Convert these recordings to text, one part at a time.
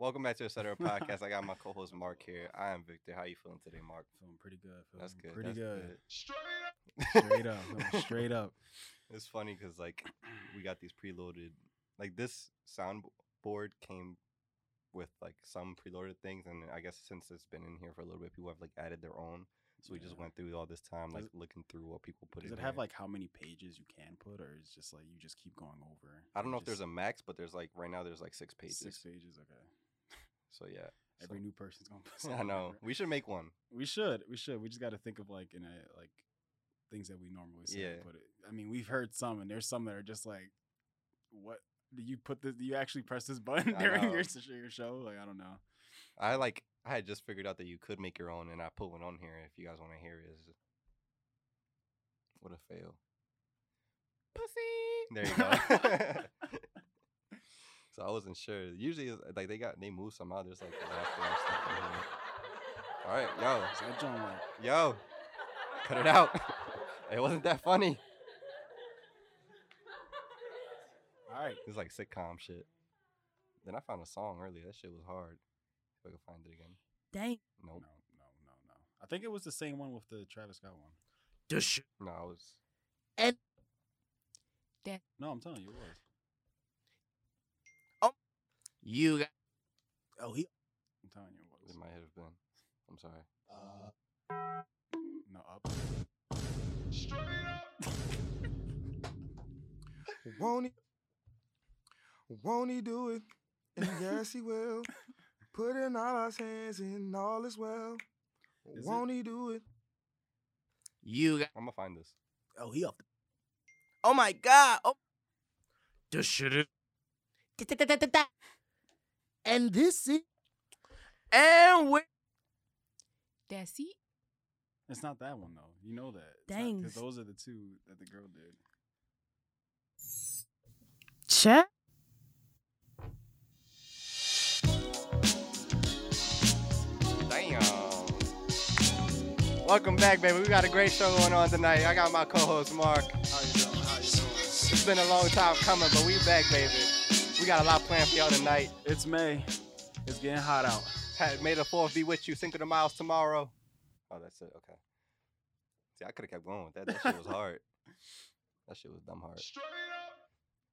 Welcome back to the Center Podcast. I got my co-host Mark here. I am Victor. How you feeling today, Mark? Feeling pretty good. Feeling That's good. Pretty that's good. Straight Straight up. feeling straight up. It's funny because like we got these preloaded, like this soundboard came with like some preloaded things, and I guess since it's been in here for a little bit, people have like added their own. So we just went through all this time, Does like looking through what people put in. Does it have there. like how many pages you can put, or is just like you just keep going over? I don't know if there's a max, but there's like right now there's like six pages. six pages. Okay. So yeah, Every So- new person's gonna put. I know we should make one. We should. We should. We just got to think of like in a like things that we normally say. Yeah. Put it. I mean, we've heard some, and there's some that are just like, what? Do you put this? Do you actually press this button during your, your show? Like, I don't know. I like I had just figured out that you could make your own, and I put one on here. If you guys want to hear it, is what a fail. Pussy. There you go. So I wasn't sure. Usually, like they got they move somehow. There's like laughter and stuff. All right, yo, that John like? yo, cut it out. it wasn't that funny. All right. It's like sitcom shit. Then I found a song earlier. That shit was hard. If I can find it again. Dang. No, Nope. no, no, no. I think it was the same one with the Travis Scott one. Dush. No, I was. And No, I'm telling you, it was. You got. Oh, he. I'm telling you, it It was. might have been. I'm sorry. Uh, No, up. Straight up. Won't he? Won't he do it? And yes, he will. Put in all our hands and all is well. Is Won't he do it? You got. I'm gonna find this. Oh, he off the. Oh my God. Oh. Dush. Da-da-da-da-da. And this is. And we. That's it. It's not that one though. You know that. Dang. Because those are the two that the girl did. Check. Damn. Welcome back, baby. We got a great show going on tonight. I got my co-host Mark. How you doing? How you doing? It's been a long time coming, but we back, baby. We got a lot planned for y'all tonight. It's May. It's getting hot out. Had- May the fourth be with you. Cinco de Miles tomorrow. Oh, that's it. Okay. See, I could have kept going with that. That shit was hard. That shit was dumb hard.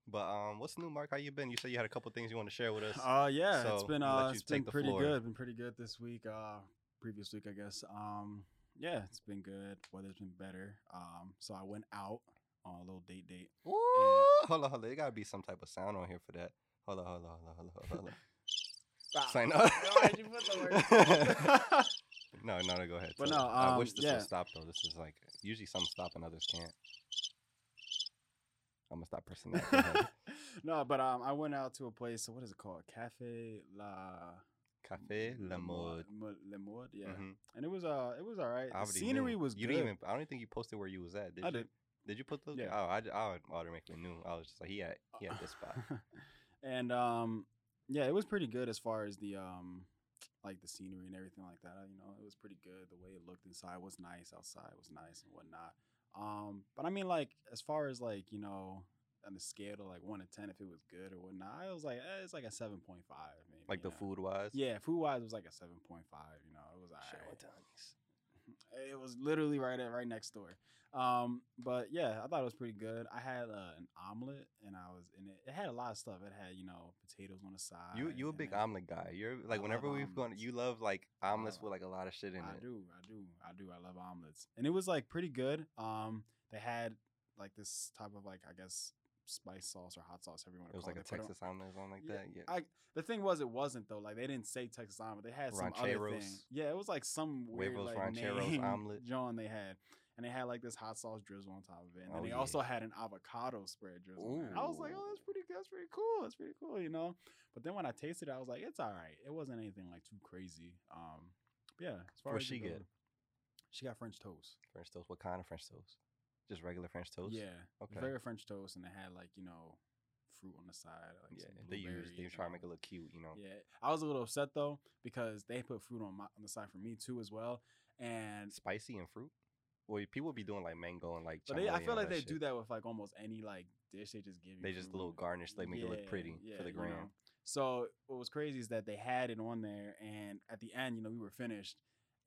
But um, what's new, Mark? How you been? You said you had a couple things you want to share with us. Uh, yeah, it's So, been I'll let uh, you it's take been pretty floor. good. Been pretty good this week. Uh, previous week, I guess. Um, yeah, it's been good. Weather's been better. Um, so I went out on a little date date. Ooh, hold on, hold on. There gotta be some type of sound on here for that. Hold on, hold on, hold on, hold on, hold on. Stop. Sign up. Why'd you put the word? no, no, no, go ahead. But tell no, it. I wish um, this yeah. would stop though. This is like usually some stop and others can't. I'm gonna stop pressing that. No, but um, I went out to a place. So what is it called? Cafe La Cafe Le Mode. Mo- Le Mode, yeah. Mhm. And it was uh, it was all right. The scenery knew. was You good. didn't even. I don't even think you posted where you was at. Did I you? did. Did you put the? Yeah. Oh, I, d- I automatically knew. I was just like, he had he had this spot. And um, yeah, it was pretty good as far as the um, like the scenery and everything like that. You know, it was pretty good. The way it looked inside was nice. Outside was nice and whatnot. Um, but I mean, like as far as like you know, on the scale to like one to ten, if it was good or whatnot, I was like, eh, it's like a seven point five, maybe. like the know. food wise. Yeah, food wise, it was like a seven point five. You know, it was alright. It was literally right at right next door. Um, but yeah, I thought it was pretty good. I had uh, an omelet, and I was in it. It had a lot of stuff. It had you know potatoes on the side. You you a big omelet guy. You're like I whenever we've gone, you love like omelets love- with like a lot of shit in I it. I do, I do, I do. I love omelets, and it was like pretty good. Um, they had like this type of like I guess spice sauce or hot sauce, want It was like a it. They put it on- Texas omelet or something like Yeah, that. Yeah. I the thing was it wasn't though. Like they didn't say Texas omelet. They had some other thing. Yeah, it was like some weird Huevos like Rancheros name omelet. John they had. And they had like this hot sauce drizzle on top of it. And then Oh, they yeah. also had an avocado spread drizzle. on. I was like, oh, that's pretty. That's pretty cool. That's pretty cool, you know? But then when I tasted it, I was like, it's all right. It wasn't anything like too crazy. Um, yeah, as far What'd as she go- get? She got French toast. French toast. What kind of French toast? Just regular French toast. Yeah. Okay. Very French toast. And it had like, you know, fruit on the side. Like yeah. They use. They try to make it look cute. You know. Yeah, I was a little upset though because they put fruit on my on the side for me too as well, and Spicy and fruit. Well, people be doing like mango and like. but they, I feel like they shit. do that with like almost any like dish. They just give you. They just fruit little garnish, They make it look pretty for the you gram. know. So what was crazy is that they had it on there, and at the end, you know, we were finished,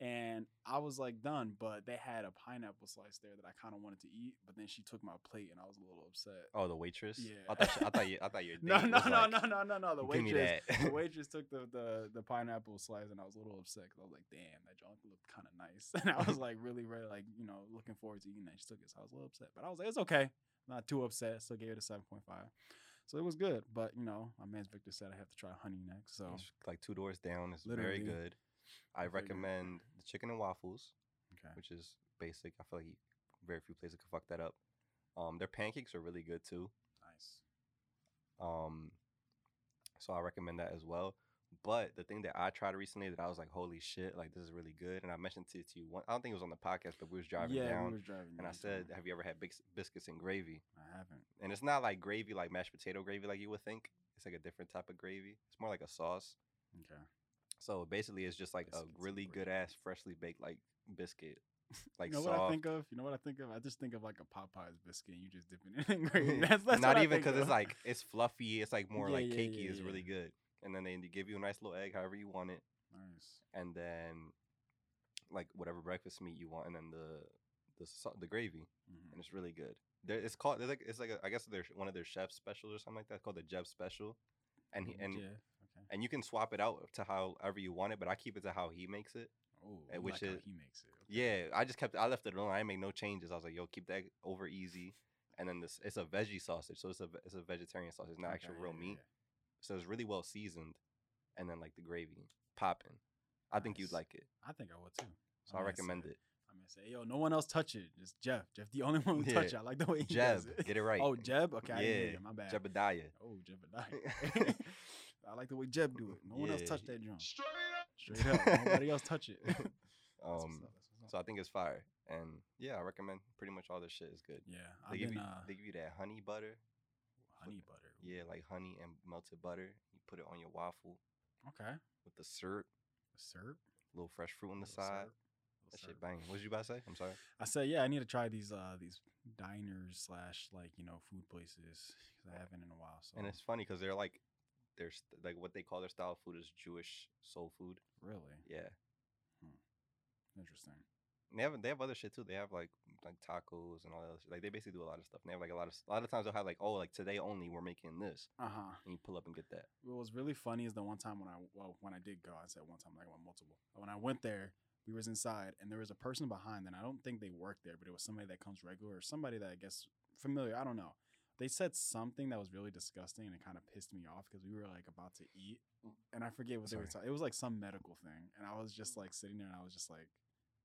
and I was like done, but they had a pineapple slice there that I kind of wanted to eat, but then she took my plate, and I was a little upset. Oh, the waitress. Yeah. I thought. She, I thought you. I thought your. No, no, no, like, no, no, no, no. The "Give me waitress, that." the waitress took the, the the pineapple slice, and I was a little upset because I was like, "Damn, that junk looked kind of nice," and I was like, really, really, like, you know, looking forward to eating that. She took it, so I was a little upset, but I was like, "It's okay, not too upset." So gave it a seven point five. So it was good, but you know, my man's Victor said I have to try honey next. So It's like two doors down. It's Literally. very good. I recommend the chicken and waffles, okay, which is basic. I feel like very few places can fuck that up. Um, their pancakes are really good too. nice. Um, so I recommend that as well. But the thing that I tried recently that I was like, holy shit, like this is really good. And I mentioned it to you one. I don't think it was on the podcast, but we was driving yeah, down, we was driving. and I said. "Have you ever had bis- biscuits and gravy?" I haven't. And it's not like gravy, like mashed potato gravy, like you would think. It's like a different type of gravy. It's more like a sauce. Okay. So basically, it's just like a Biscuits and really good ass, freshly baked like biscuit, like you know soft. what I think of? You know what I think of? I just think of like a Popeyes biscuit, and you just dip it in gravy. That's, that's not even because it's like it's fluffy. It's like more Yeah, like yeah, cakey. yeah, It's really good. And then they give you a nice little egg, however you want it, nice. and then like whatever breakfast meat you want, and then the the the gravy, Mhm. and it's really good. There, it's called. Like it's like a, I guess they're one of their chef specials or something like that. It's called the Jeb Special, and he, and yeah. And you can swap it out to however you want it, but I keep it to how he makes it. Oh, which like how is- he makes it. Okay. Yeah, I just kept. I left it alone. I didn't make no changes. I was like, yo, keep that over easy. And then this, it's a veggie sausage, so it's a it's a vegetarian sausage, it's not Okay, actual yeah, real meat. yeah. So it's really well seasoned, and then like the gravy popping. I think you'd like it, I think I would too. so I I'm recommend say- it. I'm gonna say, yo, no one else touch it. Just Jeff. Jeff, the only one who Yeah. touch it. I like the way he Jeb, does it. get it right. Oh, Jeb. Okay, I hear Yeah, you. my bad. Jebediah. Oh, Jebediah. I like the way Jeb do it. No one else Yeah, touch he- that joint. Straight up. Nobody else touch it. That's what's Um, up, that's what's up. so I think it's fire, and yeah, I recommend pretty much all this shit is good. yeah, They I've give been you uh, they give you that honey butter, honey butter. yeah, like honey and melted butter. You put it on your waffle Okay. with the syrup, Syrup. little fresh fruit on the little side. syrup, little That shit syrup. banging. What was you about to say? I'm sorry. I said, yeah, I need to try these uh these diners slash like you know food places 'cause I haven't in a while. So And it's funny because they're like, they're like what they call their style of food is Jewish soul food. really Yeah, interesting. and they have they have other shit too. They have like like tacos and all that. Other shit. Like they basically do a lot of stuff. And they have like a lot of a lot of times they'll have like oh like today only we're making this, Uh huh. and you pull up and get that. What was really funny is the one time when I well when I did go, I said one time like I went multiple. When I went there, we was inside and there was a person behind, and I don't think they worked there, but it was somebody that comes regular or somebody that I guess familiar. I don't know. They said something that was really disgusting and it kind of pissed me off because we were like about to eat, mm. and I forget what they were Sorry. talking. It was like some medical thing, and I was just mm. like sitting there and I was just like,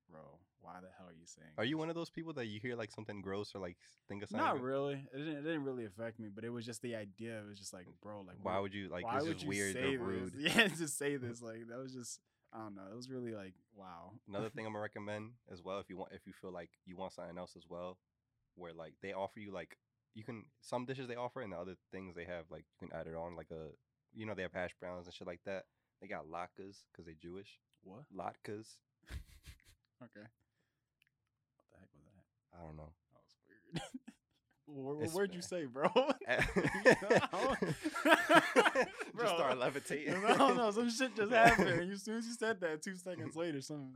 bro, why the hell are you saying? Are you one of those people that you hear like something gross or like think of something? Not really. It didn't. It didn't really affect me, but it was just the idea. It was just like, mm, bro, like Why would you like? why this would is you weird say or rude. this? Yeah, just say this. Like that was just I don't know. It was really like wow. Another thing I'm gonna recommend as well, if you want, if you feel like you want something else as well, where like they offer you like you can some dishes they offer and the other things they have like you can add it on like a you know they have hash browns and shit like that. They got latkes because they Jewish. What? Latkes. Okay. What the heck was that? I don't know. That was weird. It's- word you say, bro? Just start levitating. no, no, some shit just happened. And as soon as you said that, two seconds later, some.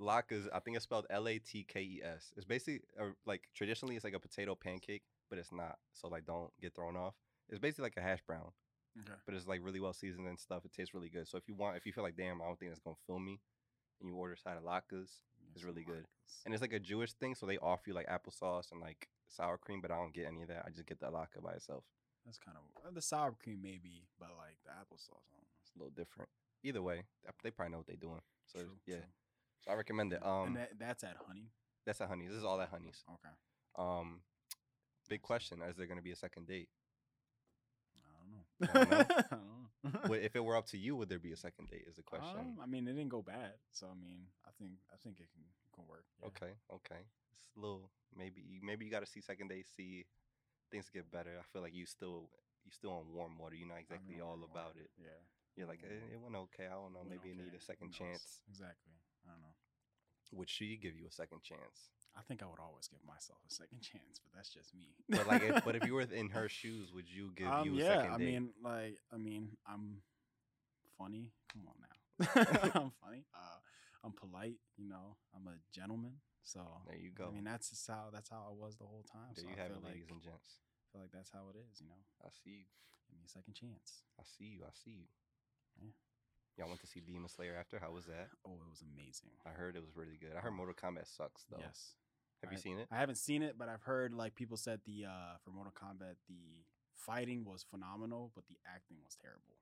Latkes, I think it's spelled L A T K E S. It's basically a, like traditionally it's like a potato pancake, but it's not. So like don't get thrown off. It's basically like a hash brown. Okay. but it's like really well seasoned and stuff. It tastes really good. So if you want, if you feel like, damn, I don't think it's gonna fill me, and you order a side of latkes, It's really good. and it's like a Jewish thing, so they offer you like applesauce and like sour cream, but I don't get any of that. I just get the latke by itself. That's kind of uh, the sour cream, maybe, but like the applesauce. I don't know. It's a little different. Either way, they probably know what they're doing. So True, yeah, true. So I recommend it. Um, and that, that's at Honey. that's at honeys. This is all that honeys. Okay. Um, big question: Is there gonna be a second date? I don't know. I don't know. If it were up to you, would there be a second date? Is the question. Um, I mean, it didn't go bad, so I mean, I think I think it can it can work. yeah. Okay, okay. It's a little maybe you- maybe you got to see second date, see things get better. I feel like you still you still on warm water. You're not exactly all about water, it. Yeah. You're like warm eh, it went okay. I don't know. Maybe you need a second chance. Exactly. I don't know. Would she give you a second chance? I think I would always give myself a second chance, but that's just me. But like, if, but if you were in her shoes, would you give um, you a yeah, second I date? mean, like, I mean, I'm funny. Come on now, I'm funny. Uh, I'm polite. You know, I'm a gentleman. So there you go. I mean, that's just how that's how I was the whole time. there so you I have it, ladies like, and gents. I feel like that's how it is. You know, I see you. give me a second chance. I see you. I see you. Yeah. Y'all went to see Demon Slayer after. How was that? Oh, it was amazing. I heard it was really good. I heard Mortal Kombat sucks though. Yes. Have you seen it? I haven't seen it, but I've heard like people said the uh for Mortal Kombat the fighting was phenomenal, but the acting was terrible.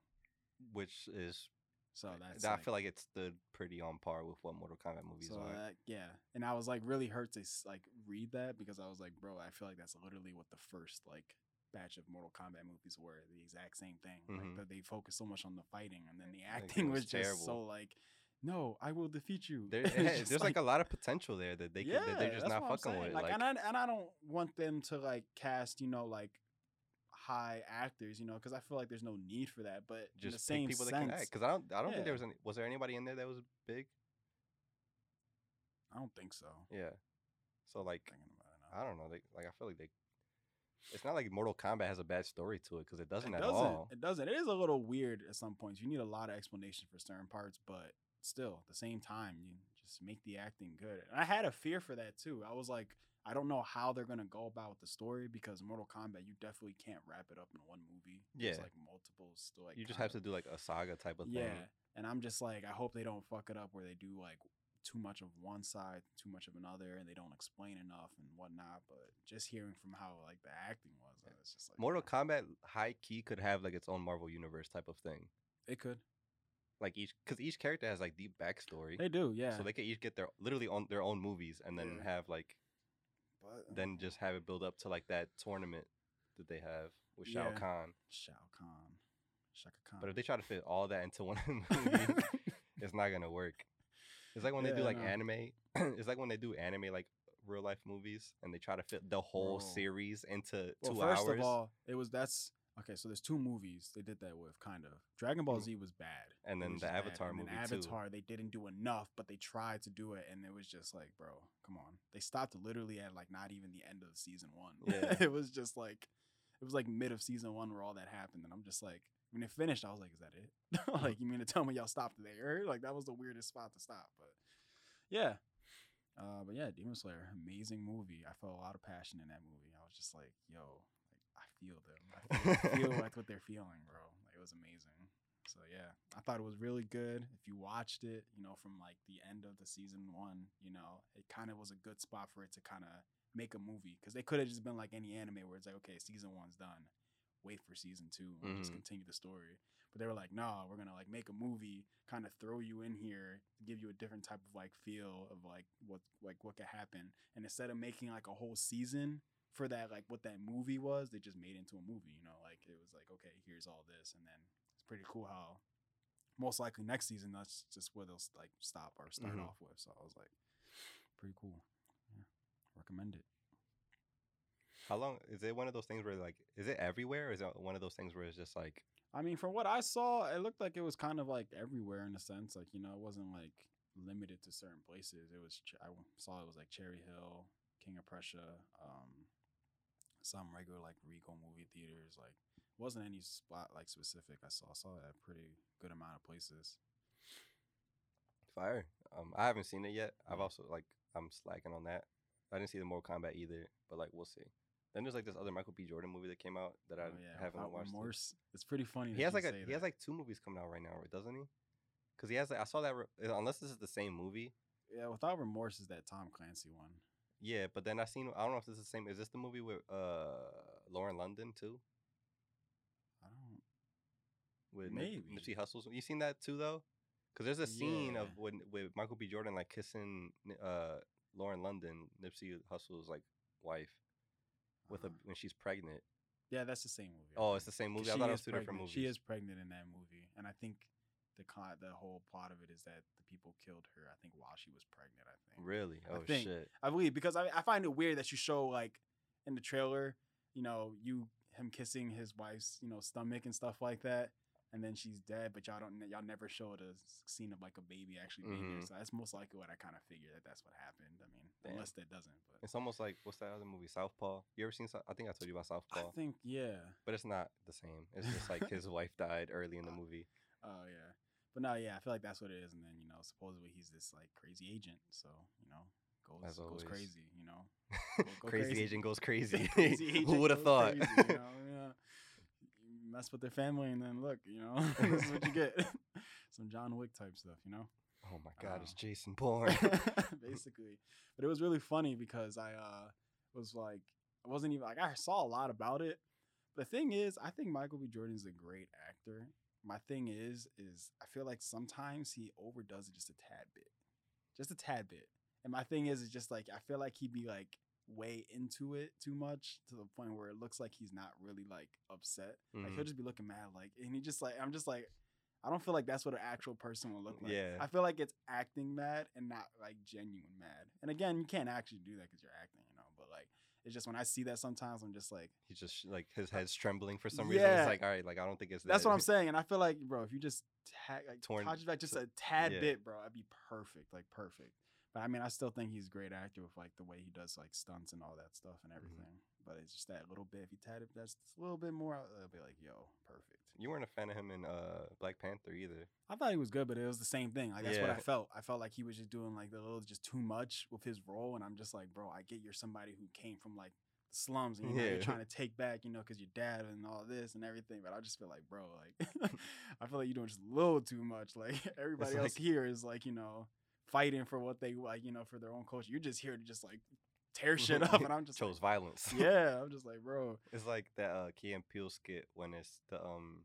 Which is So that's I like, feel like it stood pretty on par with what Mortal Kombat movies so are. that, yeah, and I was like really hurt to like read that because I was like, bro, I feel like that's literally what the first like batch of Mortal Kombat movies were the exact same thing. Mhm. Like that they focused so much on the fighting, and then the Like, acting was was, just terrible. so like, no, I will defeat you. there, It's it had- just there's like, a lot of potential there that they could, that they're just not fucking with. Like, Like, and I and I don't want them to like cast, you know, like high actors, you know, because I feel like there's no need for that. But in the just same people sense, that can act. Because I don't, I don't think there was any. Was there anybody in there that was big? I don't think so. Yeah. So like, Thinking about it now. I don't know. They like I feel like they. It's not like Mortal Kombat has a bad story to it because it doesn't it at doesn't. all. It doesn't. It is a little weird at some points. You need a lot of explanation for certain parts, but still, at the same time, you just make the acting good. And I had a fear for that too. I was like, I don't know how they're gonna go about with the story because Mortal Kombat, you definitely can't wrap it up in one movie. There's Yeah. like multiple. Still, like you just have of- to do like a saga type of Yeah, thing. and I'm just like, I hope they don't fuck it up where they do like too much of one side, too much of another, and they don't explain enough and whatnot. But just hearing from how like the acting was, uh, I was just like Mortal yeah, Kombat high key could have like its own Marvel universe type of thing. It could. Like each, because each character has like deep backstory. They do, yeah. So they could each get their literally on their own movies and then Yeah. have like but uh then just have it build up to like that tournament that they have with Shao Yeah. Kahn. Shao Kahn, Shaka Khan. But if they try to fit all that into one movie, it's not gonna work. It's like when they do like anime. it's like when they do anime like real life movies and they try to fit the whole Bro. series into well, two first hours. of all, it was that's okay. So there's two movies they did that with, kind of. Dragon Ball Mhm. Z was bad, And then the bad. Avatar and movie, then too. Avatar, they didn't do enough, but they tried to do it, and it was just like, bro, come on. They stopped literally at like not even the end of season one. Yeah. it was just like, it was like mid of season one where all that happened, and I'm just like, when it finished, I was like, is that it? like, you mean to tell me y'all stopped there? Like that was the weirdest spot to stop, but yeah. Uh, but yeah, Demon Slayer, amazing movie. I felt a lot of passion in that movie. I was just like, yo, like I feel them. I feel, I feel like what they're feeling, bro. Like it was amazing. So yeah, I thought it was really good. If you watched it, you know, from like the end of the season one, you know, it kind of was a good spot for it to kind of make a movie because they could have just been like any anime where it's like, okay, season one's done, wait for season two and just Mhm. continue the story. But they were like, no, we're gonna like make a movie, kind of throw you in here, give you a different type of like feel of like what like what could happen. And instead of making like a whole season for that like what that movie was, they just made it into a movie. You know, like it was like okay, here's all this, and then it's pretty cool how most likely next season that's just where they'll like stop or start Mhm. off with. So I was like, pretty cool. Yeah, recommend it. How long is it? One of those things where like, is it everywhere? Or is it one of those things where it's just like, I mean, from what I saw, it looked like it was kind of like everywhere in a sense. Like you know, it wasn't like limited to certain places. It was I saw it was like Cherry Hill, King of Prussia, um, some regular like Regal movie theaters. Like wasn't any spot like specific. I saw I saw it at a pretty good amount of places. fire? Um, I haven't seen it yet. I've also like, I'm slacking on that. I didn't see the Mortal Kombat either, but like, we'll see. Then there's like this other Michael B. Jordan movie that came out that I Oh, yeah, haven't Without watched. it. Remorse. It's pretty funny. He that has like a he has like two movies coming out right now, doesn't he? Because he has like I saw that re- uh, unless this is the same movie. yeah. Without remorse is that Tom Clancy one. Yeah, but then I seen I don't know if this is the same. Is this the movie with uh Lauren London too? I don't. With Maybe. Nipsey Hussle's. You seen that too though? Because there's a scene of when with Michael B. Jordan like kissing uh Lauren London, Nipsey Hussle's like wife, with a when she's pregnant. yeah, that's the same movie. Oh, it's the same movie. I thought it was two different movies. She is pregnant in that movie, and I think the con- the whole plot of it is that the people killed her. I think while she was pregnant. I think. really. I Oh think- shit. I believe because I, I find it weird that you show like in the trailer, you know, you him kissing his wife's you know stomach and stuff like that, and then she's dead, but y'all don't y'all never showed a scene of like a baby actually being there. Mhm. So that's most likely what I kind of figured that that's what happened. I mean, Damn. unless that doesn't, but It's almost like what's that other movie, Southpaw? You ever seen? I think I told you about Southpaw. I think yeah. but it's not the same. It's just like his wife died early in the movie. Oh yeah. But no, yeah, I feel like that's what it is. And then you know, supposedly he's this like crazy agent, so you know, goes goes crazy. You know, go crazy, crazy. agent goes crazy. Crazy agent Who would have thought? crazy, you know, yeah. Mess with their family, and then look, you know, this is what you get. Some John Wick type stuff, you know. oh my God, it's Oh. Jason Bourne. basically. But it was really funny because I uh was like I wasn't even like I saw a lot about it. The thing is, I think Michael B. Jordan's a great actor. My thing is, is I feel like sometimes he overdoes it just a tad bit. Just a tad bit. And my thing is, is just like I feel like he'd be like way into it too much to the point where it looks like he's not really like upset. Like he'll Mhm. just be looking mad, like, and he just like I'm just like, I don't feel like that's what an actual person will look like. Yeah. I feel like it's acting mad and not like genuine mad. And again, you can't actually do that because you're acting, you know. But like, it's just when I see that sometimes, I'm just like, He's just like his head's trembling for some reason. Yeah. It's like all right, like I don't think it's that's what I'm saying. And I feel like, bro, if you just tag, like, Torn- touch back just a tad yeah. bit, bro, I'd be perfect, like perfect. But I mean, I still think he's a great actor with like the way he does like stunts and all that stuff and Mm-hmm. everything. But it's just that little bit. If he tad it, that's just a little bit more. I'll be like, yo, perfect. You weren't a fan of him in uh Black Panther either. I thought he was good, but it was the same thing. Like that's what I felt. I felt like he was just doing like the little just too much with his role, and I'm just like, bro, I get you're somebody who came from like the slums, and you know, you're trying to take back, you know, because your dad and all this and everything. But I just feel like, bro, like I feel like you're doing just a little too much. Like everybody else like- here is like, you know, fighting for what they like, you know, for their own culture. You're just here to just like tear shit up, and I'm just chose like, violence. yeah, I'm just like, bro, It's like that uh Key and Peele skit when it's the um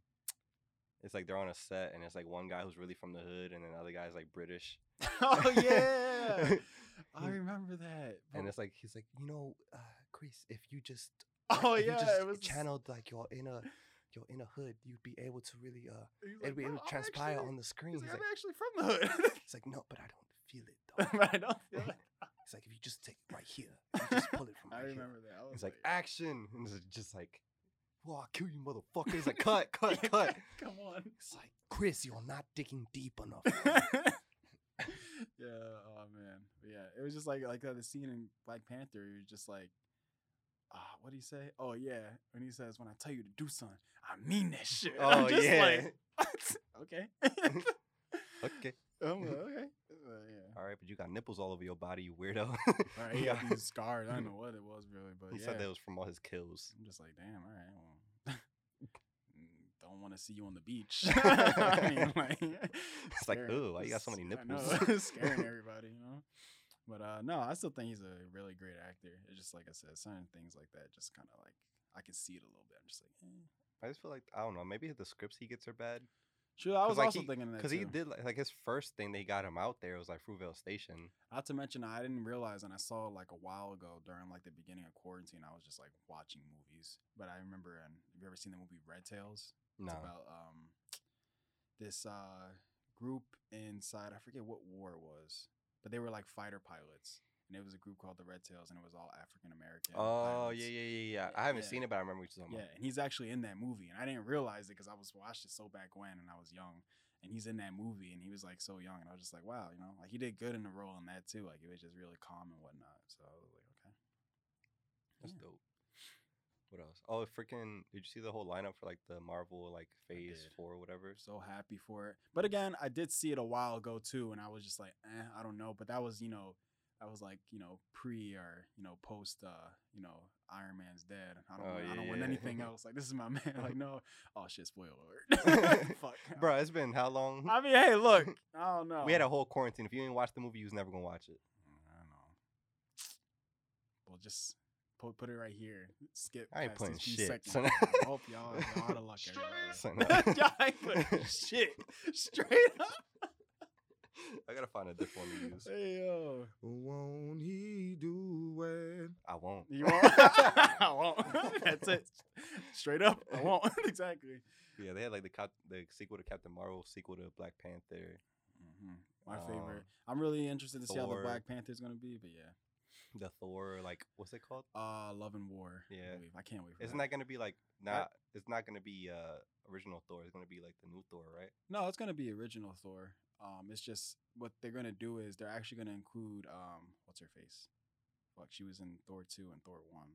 it's like they're on a set and it's like one guy who's really from the hood and then the other guy's like British. oh yeah, I remember that. and it's like he's like, you know, uh Chris, if you just Oh if yeah, you just it was channeled like your inner your inner hood, you'd be able to really uh it'd be able to transpire actually- on the screen. he's like, I'm actually from the hood. he's like, no, but I don't feel it though. but I don't feel it. He's like, if you just take it right here, you just pull it from I right here. remember that. I was He's like, action, and it's just like, well, I'll kill you, motherfucker. He's like, cut, cut, cut. Come on. It's like, Chris, you're not digging deep enough. yeah. Oh man. Yeah. It was just like like uh, the scene in Black Panther. He was just like, ah, what do you say? Oh yeah. When he says, "When I tell you to do something, I mean that shit." And I'm Oh, just yeah. Like. Okay. okay. I'm okay. Uh, yeah. All right, but you got nipples all over your body, you weirdo. All right, he got these scars. I don't know what it was really, but he yeah. said that was from all his kills. I'm just like, damn, all right, well, don't want to see you on the beach. I mean, like, It's like, ooh, why you got so many I nipples? know, scaring everybody, you know. But uh, no, I still think he's a really great actor. It's just like I said, certain things like that just kind of like I can see it a little bit. I'm just like, eh. I just feel like I don't know. Maybe the scripts he gets are bad. Sure, I was like, also he- thinking that Because he did like, like his first thing they got him out there was like Fruitvale Station. Not to mention, I didn't realize, and I saw like a while ago during like the beginning of quarantine, I was just like watching movies. But I remember, and have you ever seen the movie Red Tails? No. It's about um this uh group inside I forget what war it was, but they were like fighter pilots, and it was a group called the Red Tails, and it was all African American. Oh yeah, yeah, yeah, yeah. I haven't Yeah. seen it, but I remember what you're talking Yeah, about. and he's actually in that movie, and I didn't realize it because I was watched it so back when, and I was young. And he's in that movie, and he was like so young, and I was just like, wow, you know, like he did good in the role in that too. Like it was just really calm and whatnot. So I was like, okay, That's Yeah. dope. What else? Oh, freaking! Did you see the whole lineup for like the Marvel like Phase. Four or whatever? so happy for it. But again, I did see it a while ago too, and I was just like, eh, I don't know. But that was, you know, that was like, you know, pre or you know, post, uh, you know, Iron Man's dead. I don't, Oh, want, I don't yeah, want anything else. Like this is my man. Like no, oh shit, spoiler alert. Fuck, Bro, it's been how long? I mean, hey, look, I don't know. We had a whole quarantine. If you didn't watch the movie, you was never gonna watch it. I don't know. Well, just put put it right here. Skip. I ain't past putting these few shit, son. I hope y'all y'all out of luck. Everybody. no. y'all ain't shit straight up. I gotta find a different one to use. Hey yo, Won't he do it? I won't. you won't. I won't. That's it. Straight up, I won't. exactly. Yeah, they had like the cap- the sequel to Captain Marvel, sequel to Black Panther, hmm My Um, favorite. I'm really interested to see how the Black Panther is gonna be, but yeah. the Thor, like what's it called? Uh, Love and War. Yeah. believe. I can't wait for Isn't that. that gonna be like not? It's not gonna be uh original Thor is gonna be like the new Thor, right? No, it's gonna be original Thor. Um, it's just what they're gonna do is they're actually gonna include um, what's her face? Fuck, she was in Thor two and Thor one.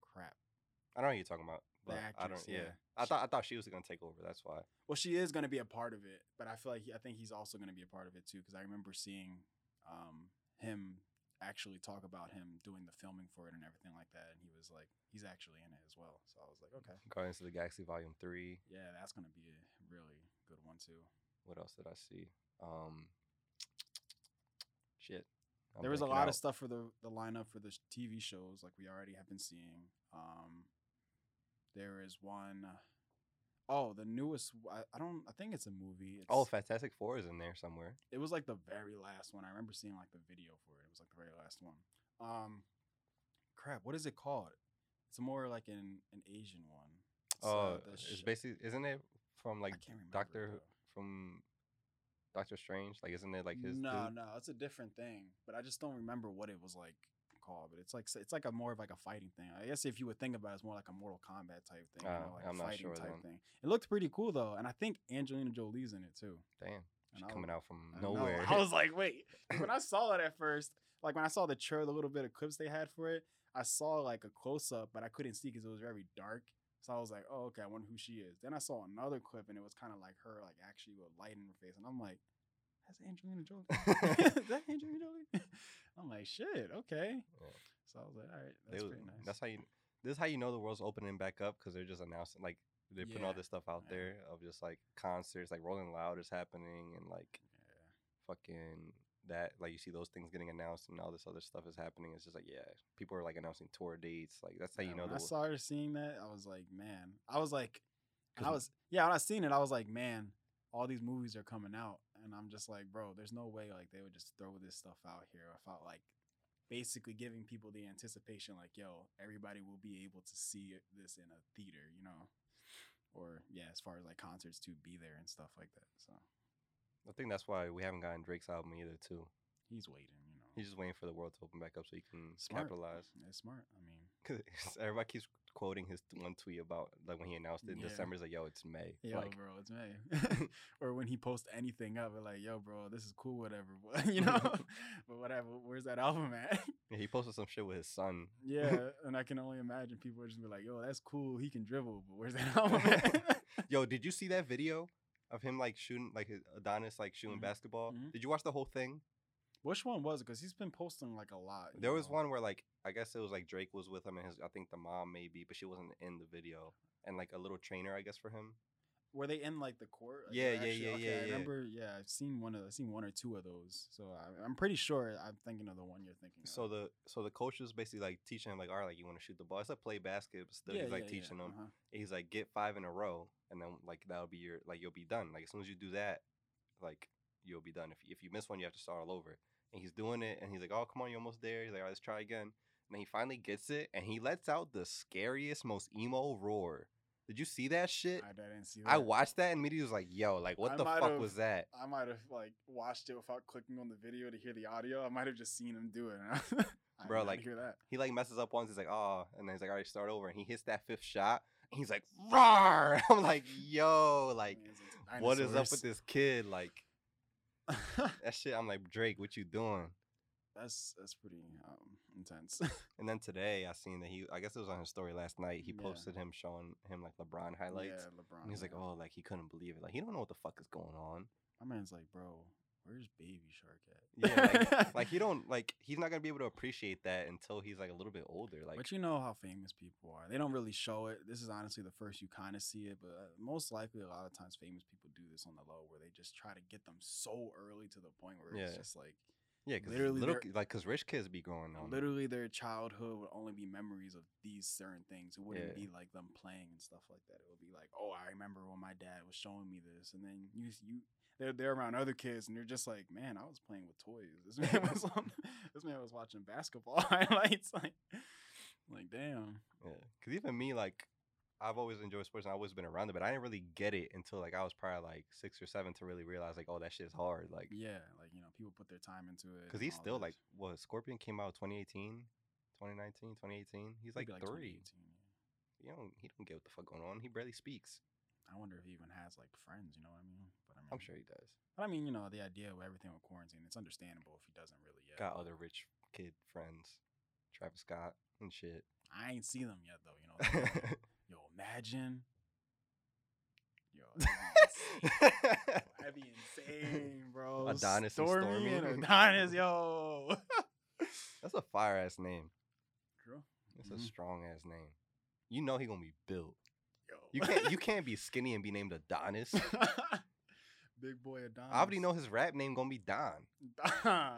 Crap. I don't know what you're talking about. The But I actress, don't. Yeah, yeah. I thought I thought she was gonna take over. That's why. Well, she is gonna be a part of it, but I feel like he, I think he's also gonna be a part of it too because I remember seeing um, him actually talk about him doing the filming for it and everything like that, and he was like, he's actually in it as well. So I was like, okay, Guardians of the Galaxy Volume Three. yeah, that's gonna be a really good one too. What else did I see? Um, shit. I'm there was a lot out. of stuff for the the lineup for the TV shows, like we already have been seeing. Um, there is one oh the newest. I don't. I think it's a movie. It's, Oh, Fantastic Four is in there somewhere. it was like the very last one. I remember seeing like the video for it. It was like the very last one. Um, crap. What is it called? It's more like an an Asian one. It's, uh, Oh, the it's sh- basically isn't it from like I. Doctor from Doctor Strange? Like, isn't it like his? no, dude? no, it's a different thing. But I just don't remember what it was like called. But it's like it's like a more of like a fighting thing. I guess if you would think about it, it's more like a Mortal Kombat type thing. you Ah, know, like I'm a fighting sure type then. thing. It looked pretty cool though, and I think Angelina Jolie's in it too. Damn, she's coming out from I know. nowhere. I was like, wait. when I saw it at first, like when I saw the trailer, the little bit of clips they had for it, I saw like a close up, but I couldn't see because it was very dark. So I was like, oh, okay, I wonder who she is. Then I saw another clip and it was kind of like her, like actually with light in her face. And I'm like, that's Angelina Jolie. is that Angelina Jolie? I'm like, shit, okay. Yeah. So I was like, all right, that's was- pretty nice. That's how you. This is how you know the world's opening back up because they're just announcing like they're putting all this stuff out there of just like concerts, like Rolling Loud is happening and like fucking that like you see those things getting announced and all this other stuff is happening. It's just like yeah, people are like announcing tour dates. Like that's how Yeah, you know when the I started seeing that, I was like, man, I was like, I was, yeah, when I seen it, I was like, man, all these movies are coming out, and I'm just like, bro, there's no way like they would just throw this stuff out here. I felt like basically giving people the anticipation, like, yo, everybody will be able to see this in a theater, you know, or yeah, as far as like concerts to be there and stuff like that. So I think that's why we haven't gotten Drake's album either too. he's waiting, you know. He's just waiting for the world to open back up so he can Smart. capitalize. It's smart. I mean, everybody keeps quoting his one tweet about like when he announced it in Yeah. December. He's like, "Yo, it's May." Yo, like, bro, it's May. or when he posts anything up, like, yo, bro, this is cool, whatever. But you know, but whatever. Where's that album at? yeah, he posted some shit with his son. yeah, and I can only imagine people are just be like, yo, that's cool. He can dribble, but where's that album at? Yo, did you see that video of him like shooting like his Adonis like shooting Mhm, basketball? mhm. Did you watch the whole thing? Which one was it? Because he's been posting like a lot. There was know? one where like I guess it was like Drake was with him and his I think the mom maybe, but she wasn't in the video. And like a little trainer, I guess, for him. Were they in like the court? Like, Yeah, yeah, yeah, okay, yeah, I yeah. remember. Yeah, I've seen one of. I've seen one or two of those. So I, I'm pretty sure I'm thinking of the one you're thinking. So of. the so the coach was basically like teaching him like, all right, like you want to shoot the ball. It's like play basketball. still he's like teaching him. uh-huh. He's like get five in a row, and then like that'll be your like you'll be done. Like as soon as you do that, like you'll be done. If if you miss one, you have to start all over. And he's doing it, and he's like, oh come on, you're almost there. He's like, all right, let's try again. And then he finally gets it, and he lets out the scariest, most emo roar. Did you see that shit? I, didn't see that. I watched that and immediately was like, yo, like what I the fuck was that? I might have like watched it without clicking on the video to hear the audio. I might have just seen him do it. I Bro, like, hear that. He like messes up once, he's like, oh, and then he's like, all right, start over. And he hits that fifth shot, and he's like, roar. I'm like, yo, like, Man, it's into what is up with this kid? Like, that shit, I'm like, Drake, what you doing? that's that's pretty um, intense. And then today, I seen that he, I guess it was on his story last night. He Yeah. posted him showing him like LeBron highlights. Yeah, LeBron. And he's like, oh, like he couldn't believe it. Like he don't know what the fuck is going on. my man's like, bro, where's Baby Shark at? Yeah, like, like he don't like he's not gonna be able to appreciate that until he's like a little bit older. Like, but you know how famous people are. They don't really show it. This is honestly the first you kind of see it, but uh, most likely a lot of times famous people do this on the low where they just try to get them so early to the point where it's just like yeah, cause literally little, like, cause rich kids be growing on. literally their childhood would only be memories of these certain things. It wouldn't Yeah. be like them playing and stuff like that. It would be like, oh, I remember when my dad was showing me this, and then you you they're they're around other kids and they're just like, man, I was playing with toys. This man was on, this man was watching basketball highlights. Like, like damn. Yeah, cause even me, like, I've always enjoyed sports and I've always been around it, but I didn't really get it until like I was probably like six or seven to really realize like, oh, that shit's hard. Like, Yeah, like you know, people put their time into it. cause he's still this. like, what? Scorpion came out 2018, 2019, 2018. He's like Maybe three. 2018, yeah. You don't, he don't get what the fuck going on. He barely speaks. I wonder if he even has like friends. You know what I mean? But I mean, I'm sure he does. But I mean, you know, the idea of everything with quarantine, it's understandable if he doesn't really yet. Got other rich kid friends, Travis Scott and shit. I ain't seen them yet though. You know. like, Yo, imagine. Yo, that'd be insane, bro. Adonis and Stormi and Stormi. Adonis, yo. That's a fire ass name. True. That's Mhm. a strong ass name. You know he gonna be built. Yo. You can't you can't be skinny and be named Adonis. Big boy Adonis. I already know his rap name gonna be Don. Don.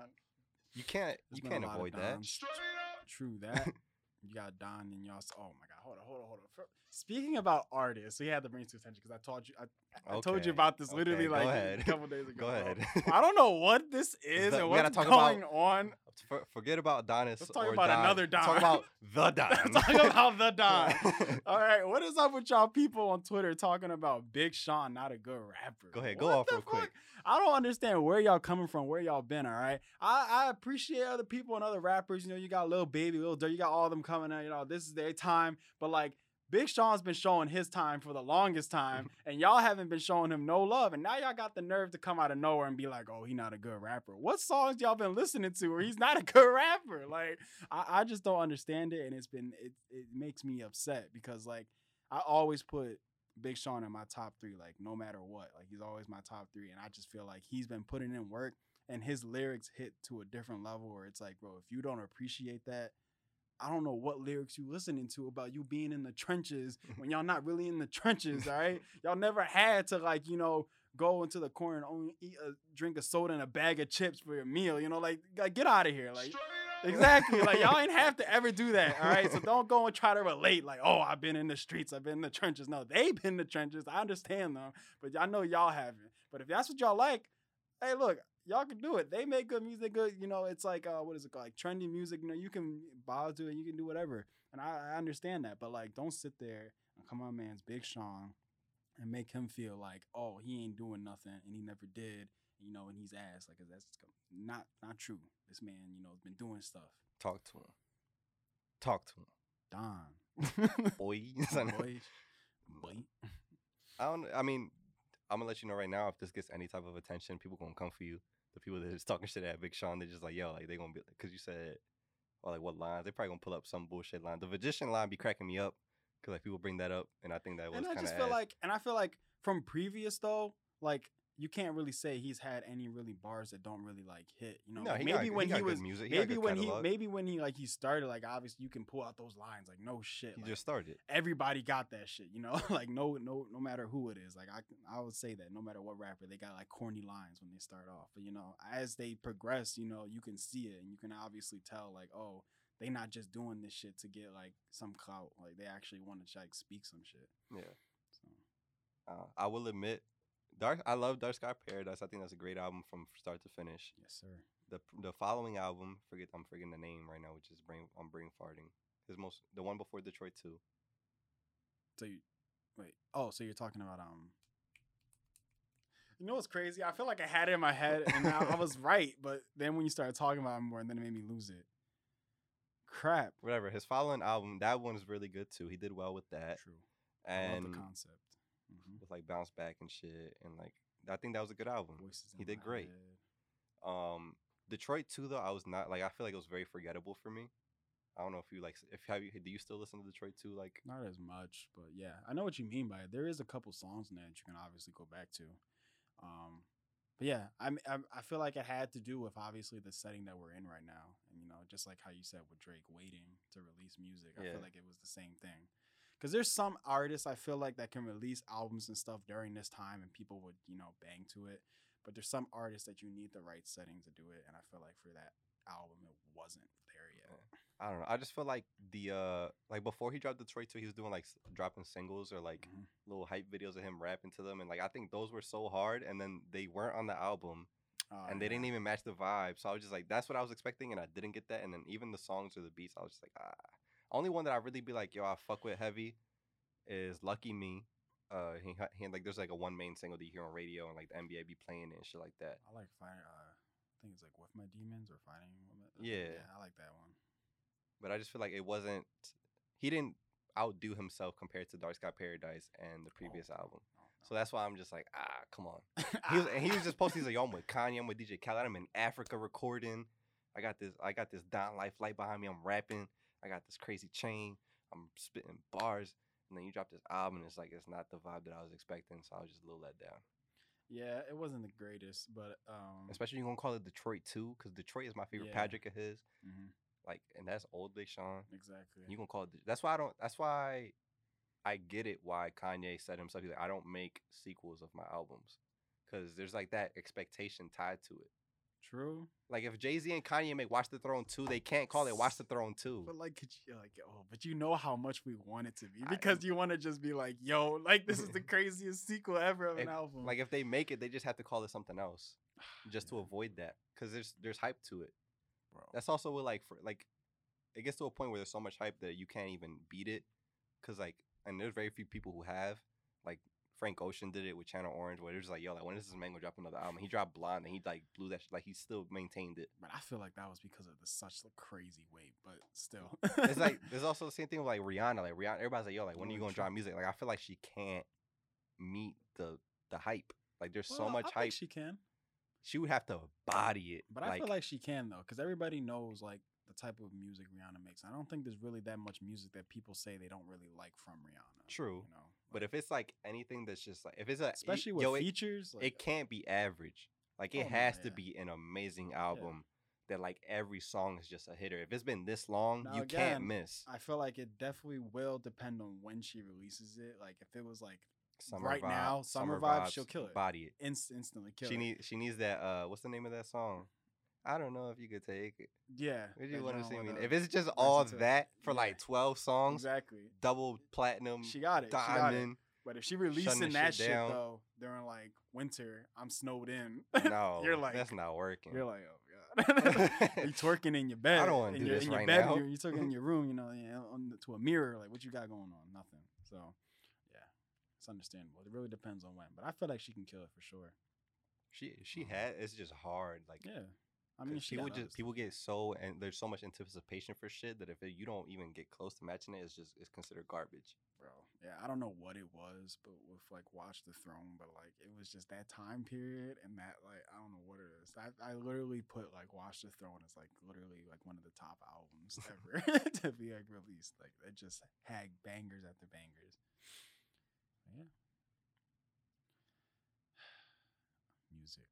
You can't There's you can't avoid that. True that. you got Don and y'all. Oh my God! Hold on, hold on, hold on. Fir- Speaking about artists, we had to bring this to attention because I told you, I, I told you about this literally go like ahead. a couple days ago. Go ahead. I don't know what this is The- and we gotta what's talk going about- on. For, forget about Adonis. Let's talk or about Don. another Don. Talk about the Don. Let's talk about the Don. All right, what is up with y'all people on Twitter talking about Big Sean not a good rapper? Go ahead, go What off real quick. I don't understand where y'all coming from, where y'all been. All right, I, I appreciate other people and other rappers. You know, you got Lil Baby, Lil Durk, you got all of them coming out. You know, this is their time. But like, Big Sean's been showing his time for the longest time, and y'all haven't been showing him no love. And now y'all got the nerve to come out of nowhere and be like, "Oh, he not a good rapper." What songs y'all been listening to where he's not a good rapper? Like, I, I just don't understand it, and it's been it it makes me upset because like I always put Big Sean in my top three, like no matter what. Like he's always my top three, and I just feel like he's been putting in work, and his lyrics hit to a different level where it's like, bro, if you don't appreciate that. I don't know what lyrics you listening to about you being in the trenches when y'all not really in the trenches, all right? Y'all never had to like, you know, go into the corner and only eat a drink of soda and a bag of chips for your meal, you know, like, like get out of here. Like Exactly. Like y'all ain't have to ever do that. All right. So don't go and try to relate like, oh, I've been in the streets, I've been in the trenches. No, they've been in the trenches. I understand them, but I know y'all haven't. But if that's what y'all like, hey, look, y'all can do it. They make good music. Good, you know. It's like uh, what is it called? Like trendy music. You know, you can bow to it. You can do whatever, and I, I understand that. But like, don't sit there and come on, man's Big Sean, and make him feel like, oh, he ain't doing nothing, and he never did. You know, and he's ass. Like that's not not true. This man, you know, has been doing stuff. Talk to him. Talk to him. Don. Boy. Boy. Boy. I don't. I mean, I'm gonna let you know right now. If this gets any type of attention, people gonna come for you. The people that is talking shit at Big Sean, they're just like, yo, like they gonna be because you said, or like what lines? They probably gonna pull up some bullshit line. The magician line be cracking me up because like people bring that up, and I think that was and I just feel like, and I feel like from previous though, like you can't really say he's had any really bars that don't really like hit. You know, no, like, he got- maybe when he good was, music. He maybe when he, maybe when he like he started, like obviously you can pull out those lines, like no shit. he like, just started. everybody got that shit, you know. like no, no, no matter who it is. Like I, I would say that no matter what rapper, they got like corny lines when they start off. But you know, as they progress, you know, you can see it and you can obviously tell, like, oh, they not just doing this shit to get like some clout. Like they actually want to like speak some shit. Yeah. So Uh, I will admit, Dark. I love Dark Sky Paradise. I think that's a great album from start to finish. yes, sir. The the following album, forget I'm forgetting the name right now, which is brain I'm brain farting. His most the one before Detroit two. So you wait. Oh, so you're talking about um. You know what's crazy? I feel like I had it in my head and I, I was right, but then when you started talking about it more, and then it made me lose it. Crap. Whatever. His following album, that one is really good too. He did well with that. True. I love And the concept. Mhm. with like bounce back and shit. And like I think that was a good album. Voices He did great. head. Um Detroit 2, though, I was not like I feel like it was very forgettable for me. I don't know if you like if have you do you still listen to Detroit 2? like Not as much, but yeah, I know what you mean by it. There is a couple songs in there that you can obviously go back to. Um, but yeah, I, I I feel like it had to do with obviously the setting that we're in right now, and you know, just like how you said with Drake waiting to release music, I Yeah. feel like it was the same thing. Because there's some artists I feel like that can release albums and stuff during this time, and people would you know bang to it. But there's some artists that you need the right setting to do it, and I feel like for that album, it wasn't there yet. I don't know. I just feel like the uh like before he dropped Detroit 2, he was doing like dropping singles or like Mhm. little hype videos of him rapping to them and like I think those were so hard and then they weren't on the album Oh, and they yeah. didn't even match the vibe. So I was just like that's what I was expecting and I didn't get that and then even the songs or the beats I was just like ah. Only one that I really be like yo I fuck with heavy is Lucky Me. Uh he, he like there's like a one main single that you hear on radio and like the NBA be playing it and shit like that. I like fighting. Uh, I think it's like with my demons or fighting. Yeah. yeah, I like that one. But I just feel like it wasn't he didn't outdo himself compared to Dark Sky Paradise and the previous Oh, album. Oh So that's why I'm just like, ah, come on. He was, and he was just posting. He's like, yo, I'm with Kanye. I'm with DJ Khaled. I'm in Africa recording. I got this. I got this Don Life light behind me. I'm rapping. I got this crazy chain. I'm spitting bars. And then you drop this album, and it's like it's not the vibe that I was expecting. So I was just a little let down. yeah, it wasn't the greatest, but um, Especially you're gonna call it Detroit 2, because Detroit is my favorite Yeah. project of his. mhm, Like, and that's old Big Sean. exactly. You gonna call it? That's why I don't. That's why I get it. Why Kanye said himself, he's like, I don't make sequels of my albums, because there's like that expectation tied to it. True, Like if Jay Z and Kanye make Watch the Throne two, they can't call it Watch the Throne two. but like, could you like, oh, but you know how much we want it to be I- because you want to just be like, yo, like this is the craziest sequel ever of an If- album. Like if they make it, they just have to call it something else, just to avoid that, because there's there's hype to it. bro. That's also with like for like, it gets to a point where there's so much hype that you can't even beat it, because like, and there's very few people who have. Like Frank Ocean did it with Channel Orange, where it was like, yo, like when is this man gonna drop another album? He dropped Blonde, and he like blew that. Sh- like he still maintained it. But I feel like that was because of the such a crazy wait, but still. It's like there's also the same thing with like Rihanna. Like Rihanna, everybody's like, yo, like when are you gonna drop music? Like I feel like she can't meet the the hype. Like there's so much I think hype. She can, She would have to body it. but I feel like she can though, because everybody knows like the type of music Rihanna makes. I don't think there's really that much music that people say they don't really like from Rihanna. True. you know. But if it's like anything that's just like if it's a especially with yo, it, features, like, it can't be average. Like it Oh, has to be an amazing album that like every song is just a hitter. If it's been this long, Now you again, can't miss. I feel like it definitely will depend on when she releases it. Like if it was like Summer right vibe- now, Summer Vibes, she'll kill it. Body it. inst- instantly kill she it. needs she needs that uh what's the name of that song? I don't know if you could take it. yeah. Do you want to see me? If it's just all that for Yeah. like twelve songs, exactly, double platinum, she got it. She got it. diamond. But if she releasing that shit shit, though during like winter, I'm snowed in. No, you're like that's not working. You're like, oh god, you twerking in your bed. I don't wanna in do your, this in your right bed, now. You're, you're twerking in your room, you know, yeah, on the, to a mirror. Like, what you got going on? Nothing. So, yeah, it's understandable. It really depends on when, but I feel like she can kill it for sure. she she um, had it's just hard. Like Yeah, I mean, she people just people get so and there's so much anticipation for shit that if it, you don't even get close to matching it, it's just it's considered garbage. bro. Yeah, I don't know what it was, but with like Watch the Throne, but like it was just that time period and that like I don't know what it is. I, I literally put like Watch the Throne as like literally like one of the top albums ever to be like released. Like it just had bangers after bangers. Yeah. Music.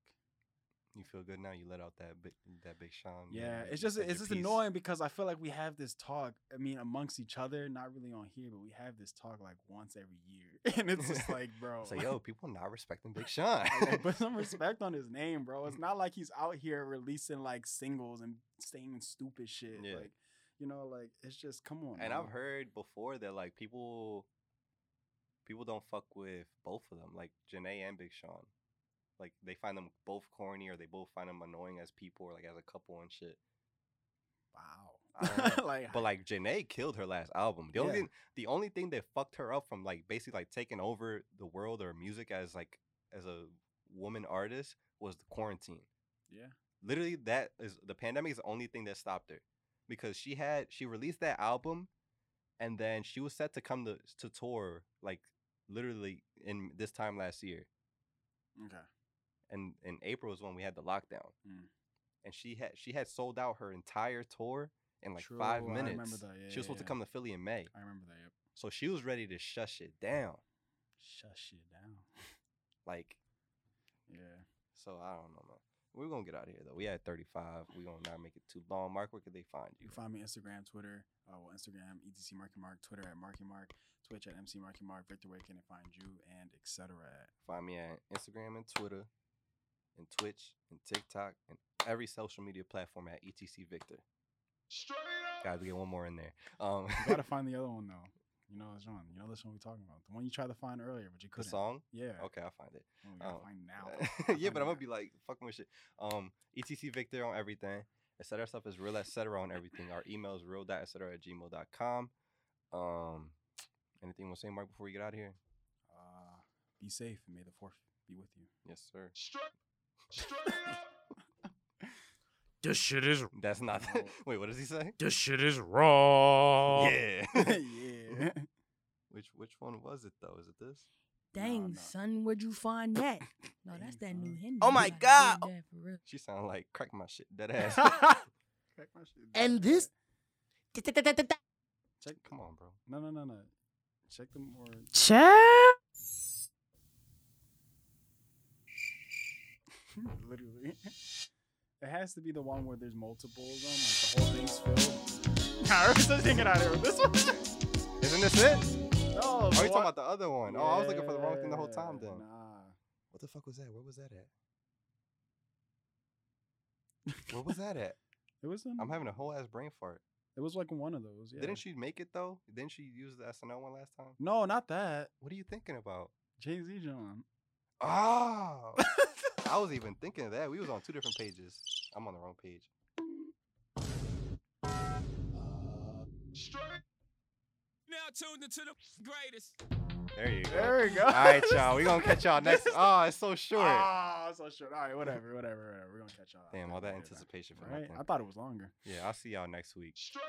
You feel good now. You let out that big that big Sean. Yeah, it's just it's just piece. annoying because I feel like we have this talk. I mean, amongst each other, not really on here, but we have this talk like once every year, and it's just like, bro, It's like yo, people not respecting Big Sean. put some respect on his name, bro. It's not like he's out here releasing like singles and saying stupid shit. Yeah. Like, you know, like it's just come on. and man. I've heard before that like people people don't fuck with both of them, like Jhené and Big Sean. Like they find them both corny or they both find them annoying as people or like as a couple and shit. wow. I don't know. like, But like Jhené killed her last album. The only Yeah. thing, the only thing that fucked her up from like basically like taking over the world or music as like as a woman artist was the quarantine. yeah, Literally, that is the pandemic is the only thing that stopped her because she had she released that album, and then she was set to come to to tour like literally in this time last year, okay, and in April is when we had the lockdown, Mm. and she had she had sold out her entire tour in like True, five minutes. yeah, she was supposed yeah, to come to Philly in May, I remember that. Yep. so she was ready to shut shit down. Shut shit down. Like, Yeah. so I don't know, man. We're gonna get out of here though. We had 35. We're gonna not make it too long. Mark, where could they find You you? can find me Instagram, Twitter. Uh, well, Instagram, ETC Marky Mark, Twitter at Marky Mark, Twitch at MC Marky Mark, Victor, where can they find you, and etc. Find me at Instagram and Twitter, and Twitch and TikTok and every social media platform at ETC Victor. Guys, we get one more in there. Um, You gotta find the other one though. You know this one. You know this one we're talking about. The one you tried to find earlier, but you couldn't. song. Yeah. Okay, I'll find it. Oh, gotta Um, find now. yeah, but I'm gonna be like fucking with shit. Um, ETC Victor on everything. Etc. stuff is real etc. on everything. Our email is real dot etc. at gmail.com. Um, anything you to say, Mark, before we get out of here? Uh, be safe and may the fourth be with you. Yes, sir. This shit is That's not. No. Wait, what does he say? this shit is wrong. Yeah. yeah. which which one was it though? Is it this? Dang, no. son, where'd you find that? No, that's that new son. Henry. Oh my God. for real. She sound like crack my shit. Dead ass. Crack my shit And this. Check. Come on, bro. No, no, no, no. Check the more. Check. Literally. It has to be the one where there's multiple of them, like the whole thing's filled. Nah, we're just hanging out here with this one. Isn't this it? No, Oh, the you one- talking about the other one? Oh, I was looking for the wrong thing the whole time then. Nah. What the fuck was that? Where was that at? Where was that at? It was. In, I'm having a whole ass brain fart. It was like one of those. Yeah. Didn't she make it though? Didn't she use the SNL one last time? No, not that. What are you thinking about? Jay Z John. Oh, I was even thinking of that. We was on two different pages. I'm on the wrong page. Now tuned into the greatest. There you go. There we go. All right, y'all. We gonna catch y'all next. Oh, it's so short. Ah, so short. All right, whatever, whatever, whatever. We're gonna catch y'all. Damn, all that anticipation for Right? nothing. I thought it was longer. Yeah, I'll see y'all next week. Straight